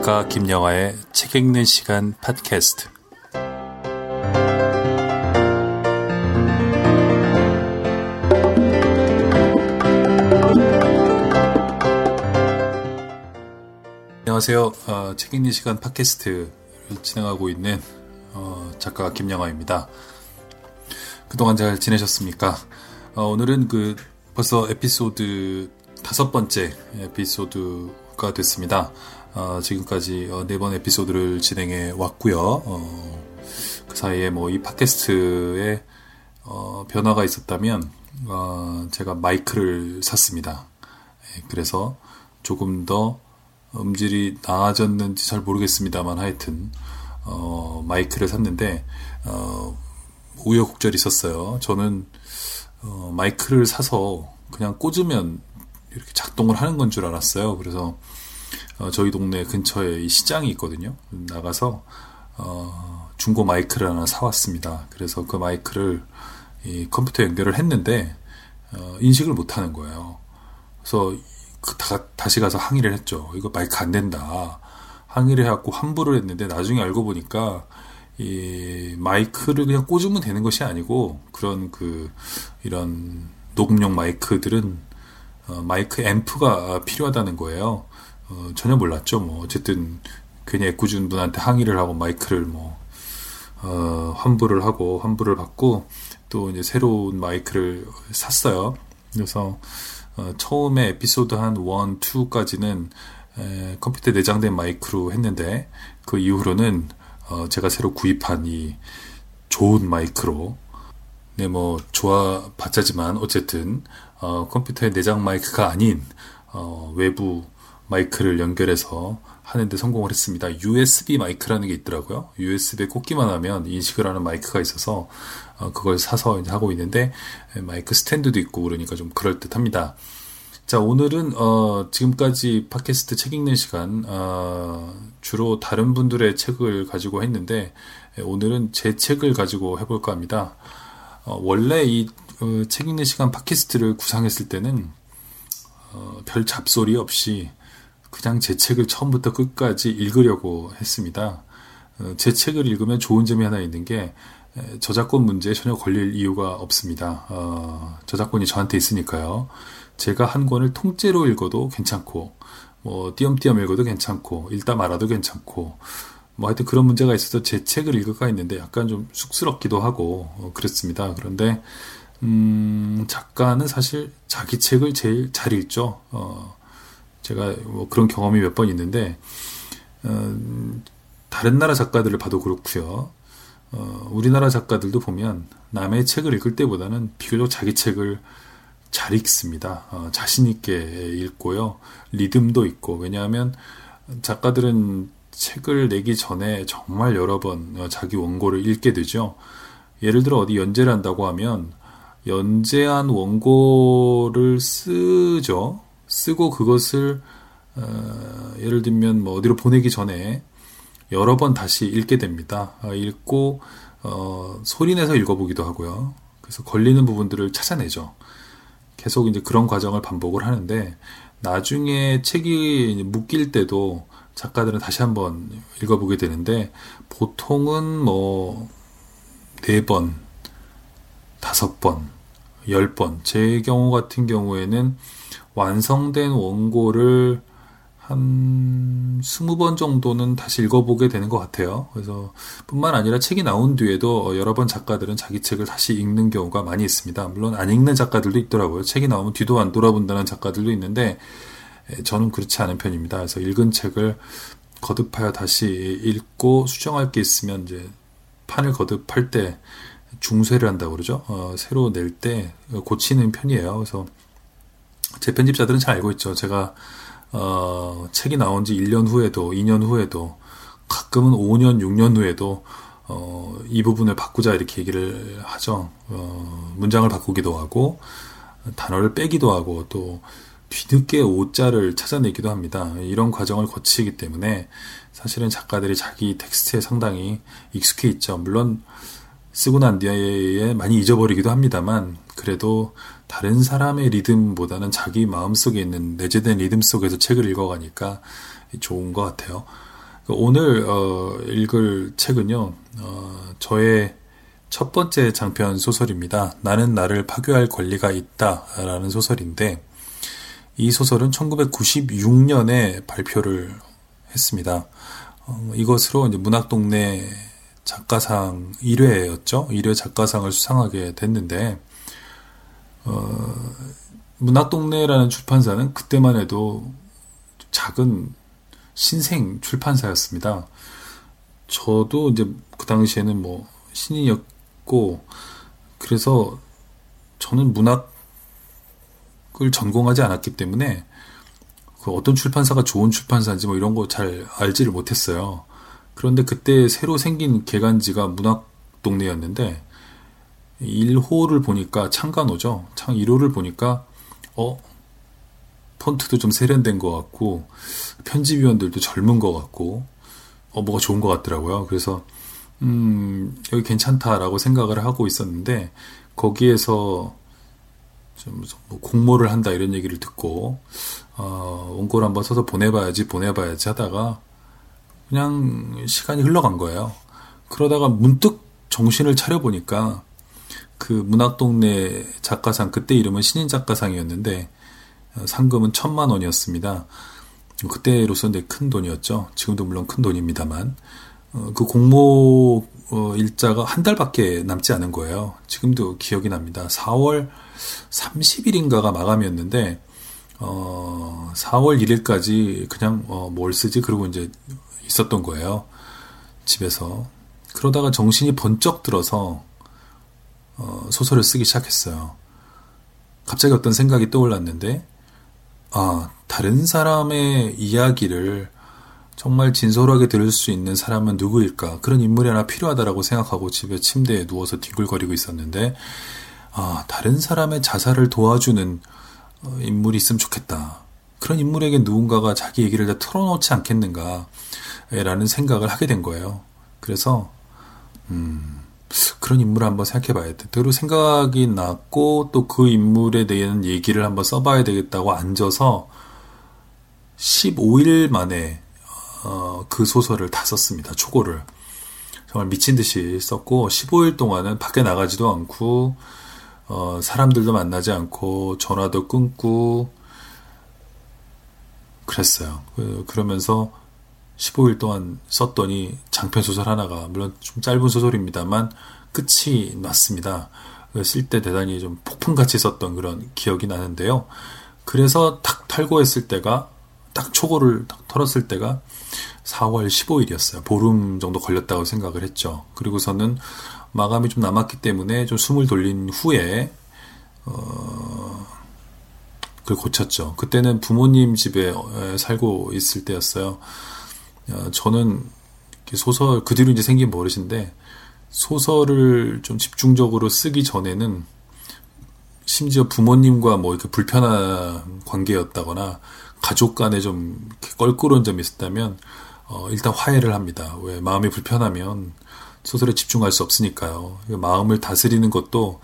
작가 김영화의 책 읽는 시간 팟캐스트. 안녕하세요. 어, 책 읽는 시간 팟캐스트를 진행하고 있는 어, 작가 김영화입니다. 그동안 잘 지내셨습니까? 어, 오늘은 그 벌써 에피소드 다섯 번째 에피소드가 됐습니다. 어, 지금까지 어, 네번 에피소드를 진행해 왔고요. 어, 그 사이에 뭐 이 팟캐스트에 어, 변화가 있었다면 어, 제가 마이크를 샀습니다. 예, 그래서 조금 더 음질이 나아졌는지 잘 모르겠습니다만 하여튼 어, 마이크를 샀는데 어, 우여곡절이 있었어요. 저는 어, 마이크를 사서 그냥 꽂으면 이렇게 작동을 하는 건 줄 알았어요. 그래서 어, 저희 동네 근처에 이 시장이 있거든요. 나가서 어, 중고 마이크를 하나 사왔습니다. 그래서 그 마이크를 이 컴퓨터 연결을 했는데 어, 인식을 못하는 거예요. 그래서 그 다, 다시 가서 항의를 했죠. 이거 마이크 안 된다. 항의를 해갖고 환불을 했는데 나중에 알고 보니까 이 마이크를 그냥 꽂으면 되는 것이 아니고 그런 그 이런 녹음용 마이크들은 어, 마이크 앰프가 필요하다는 거예요. 어, 전혀 몰랐죠. 뭐 어쨌든 괜히 애꿎은 분한테 항의를 하고 마이크를 뭐 어, 환불을 하고 환불을 받고 또 이제 새로운 마이크를 샀어요. 그래서 어, 처음에 에피소드 한 1, 2까지는 에, 컴퓨터에 내장된 마이크로 했는데 그 이후로는 어, 제가 새로 구입한 이 좋은 마이크로 네, 뭐 좋아 봤자지만 어쨌든 어, 컴퓨터의 내장 마이크가 아닌 어, 외부 마이크를 연결해서 하는데 성공을 했습니다. USB 마이크라는 게 있더라고요. USB에 꽂기만 하면 인식을 하는 마이크가 있어서 어, 그걸 사서 하고 있는데 마이크 스탠드도 있고 그러니까 좀 그럴 듯합니다. 자 오늘은 어, 지금까지 팟캐스트 책 읽는 시간 어, 주로 다른 분들의 책을 가지고 했는데 오늘은 제 책을 가지고 해볼까 합니다. 어, 원래 이책 어, 읽는 시간 팟캐스트를 구상했을 때는 어, 별 잡소리 없이 그냥 제 책을 처음부터 끝까지 읽으려고 했습니다. 어, 제 책을 읽으면 좋은 점이 하나 있는 게 저작권 문제에 전혀 걸릴 이유가 없습니다. 어, 저작권이 저한테 있으니까요. 제가 한 권을 통째로 읽어도 괜찮고, 뭐 띄엄띄엄 읽어도 괜찮고, 읽다 말아도 괜찮고, 뭐 하여튼 그런 문제가 있어서 제 책을 읽을까 했는데 약간 좀 쑥스럽기도 하고 어, 그렇습니다. 그런데 음, 작가는 사실 자기 책을 제일 잘 읽죠. 어, 제가 뭐 그런 경험이 몇 번 있는데 어, 다른 나라 작가들을 봐도 그렇고요. 어, 우리나라 작가들도 보면 남의 책을 읽을 때보다는 비교적 자기 책을 잘 읽습니다. 어, 자신 있게 읽고요. 리듬도 있고 왜냐하면 작가들은 책을 내기 전에 정말 여러 번 어, 자기 원고를 읽게 되죠. 예를 들어 어디 연재를 한다고 하면 연재한 원고를 쓰죠. 쓰고 그것을 어, 예를 들면 뭐 어디로 보내기 전에 여러 번 다시 읽게 됩니다. 어, 읽고 어, 소리내서 읽어보기도 하고요. 그래서 걸리는 부분들을 찾아내죠. 계속 이제 그런 과정을 반복을 하는데 나중에 책이 묶일 때도 작가들은 다시 한번 읽어보게 되는데 보통은 뭐 네 번, 다섯 번, 열 번. 제 경우 같은 경우에는 완성된 원고를 한 스무 번 정도는 다시 읽어보게 되는 것 같아요. 그래서 뿐만 아니라 책이 나온 뒤에도 여러 번 작가들은 자기 책을 다시 읽는 경우가 많이 있습니다. 물론 안 읽는 작가들도 있더라고요. 책이 나오면 뒤도 안 돌아본다는 작가들도 있는데 저는 그렇지 않은 편입니다. 그래서 읽은 책을 거듭하여 다시 읽고 수정할 게 있으면 이제 판을 거듭할 때 중쇄를 한다고 그러죠. 어, 새로 낼 때 고치는 편이에요. 그래서 제 편집자들은 잘 알고 있죠. 제가 어, 책이 나온 지 1년 후에도 2년 후에도 가끔은 5년, 6년 후에도 어, 이 부분을 바꾸자 이렇게 얘기를 하죠. 어, 문장을 바꾸기도 하고 단어를 빼기도 하고 또 뒤늦게 오자를 찾아내기도 합니다. 이런 과정을 거치기 때문에 사실은 작가들이 자기 텍스트에 상당히 익숙해 있죠. 물론 쓰고 난 뒤에 많이 잊어버리기도 합니다만 그래도 다른 사람의 리듬보다는 자기 마음속에 있는 내재된 리듬 속에서 책을 읽어가니까 좋은 것 같아요. 오늘 어, 읽을 책은요, 어, 저의 첫 번째 장편 소설입니다. 나는 나를 파괴할 권리가 있다라는 소설인데, 이 소설은 1996년에 발표를 했습니다. 어, 이것으로 이제 문학동네 작가상 1회였죠. 1회 작가상을 수상하게 됐는데, 어, 문학동네라는 출판사는 그때만 해도 작은 신생 출판사였습니다. 저도 이제 그 당시에는 뭐 신인이었고, 그래서 저는 문학을 전공하지 않았기 때문에 그 어떤 출판사가 좋은 출판사인지 뭐 이런 거 잘 알지를 못했어요. 그런데 그때 새로 생긴 개간지가 문학 동네였는데 1호를 보니까 창간호죠. 창 1호를 보니까 어 폰트도 좀 세련된 것 같고 편집위원들도 젊은 것 같고 어 뭐가 좋은 것 같더라고요. 그래서 음 여기 괜찮다라고 생각을 하고 있었는데 거기에서 좀뭐 공모를 한다 이런 얘기를 듣고 어, 원고를 한번 써서 보내봐야지 보내봐야지 하다가 그냥 시간이 흘러간 거예요. 그러다가 문득 정신을 차려 보니까 그 문학동네 작가상, 그때 이름은 신인 작가상이었는데, 어, 상금은 천만 원이었습니다. 그때로서는 큰 돈이었죠. 지금도 물론 큰 돈입니다만. 어, 그 공모 어, 일자가 한 달밖에 남지 않은 거예요. 지금도 기억이 납니다. 4월 30일인가가 마감이었는데, 어, 4월 1일까지 그냥 어, 뭘 쓰지? 그러고 이제 있었던 거예요. 집에서. 그러다가 정신이 번쩍 들어서 어, 소설을 쓰기 시작했어요. 갑자기 어떤 생각이 떠올랐는데, 아, 다른 사람의 이야기를 정말 진솔하게 들을 수 있는 사람은 누구일까? 그런 인물이 하나 필요하다라고 생각하고 집에 침대에 누워서 뒤굴거리고 있었는데, 아, 다른 사람의 자살을 도와주는 어, 인물이 있으면 좋겠다. 그런 인물에게 누군가가 자기 얘기를 다 털어놓지 않겠는가, 라는 생각을 하게 된 거예요. 그래서, 음, 그런 인물을 한번 생각해 봐야 돼. 그리고 생각이 났고, 또 그 인물에 대한 얘기를 한번 써봐야 되겠다고 앉아서 15일 만에, 어, 그 소설을 다 썼습니다. 초고를. 정말 미친 듯이 썼고, 15일 동안은 밖에 나가지도 않고, 어, 사람들도 만나지 않고, 전화도 끊고, 그랬어요. 그, 그러면서 15일 동안 썼더니 장편 소설 하나가 물론 좀 짧은 소설입니다만 끝이 났습니다. 쓸 때 대단히 좀 폭풍같이 썼던 그런 기억이 나는데요. 그래서 탁 탈고했을 때가 딱 초고를 딱 털었을 때가 4월 15일이었어요. 보름 정도 걸렸다고 생각을 했죠. 그리고서는 마감이 좀 남았기 때문에 좀 숨을 돌린 후에 어, 그걸 고쳤죠. 그때는 부모님 집에 살고 있을 때였어요. 어, 저는 소설 그 뒤로 이제 생긴 버릇인데 소설을 좀 집중적으로 쓰기 전에는 심지어 부모님과 뭐 이렇게 불편한 관계였다거나 가족 간에 좀 껄끄러운 점이 있었다면 어, 일단 화해를 합니다. 왜 마음이 불편하면 소설에 집중할 수 없으니까요. 마음을 다스리는 것도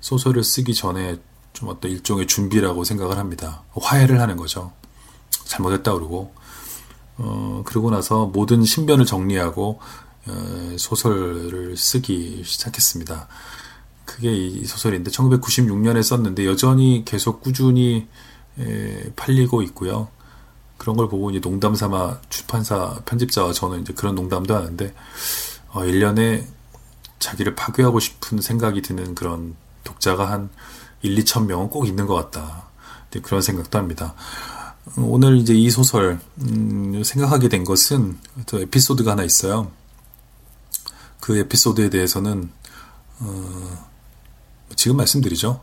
소설을 쓰기 전에 좀 어떤 일종의 준비라고 생각을 합니다. 화해를 하는 거죠. 잘못했다 그러고 어, 그러고 나서 모든 신변을 정리하고 어, 소설을 쓰기 시작했습니다. 그게 이 소설인데 1996년에 썼는데 여전히 계속 꾸준히 에, 팔리고 있고요. 그런 걸 보고 이제 농담 삼아 출판사 편집자와 저는 이제 그런 농담도 하는데 어, 1년에 자기를 파괴하고 싶은 생각이 드는 그런 독자가 한 1, 2천 명은 꼭 있는 것 같다. 그런 생각도 합니다. 오늘 이제 이 소설 음, 생각하게 된 것은 또 에피소드가 하나 있어요. 그 에피소드에 대해서는 어, 지금 말씀드리죠.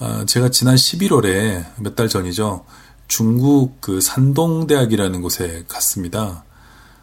아, 제가 지난 11월에 몇 달 전이죠. 중국 그 산동대학이라는 곳에 갔습니다.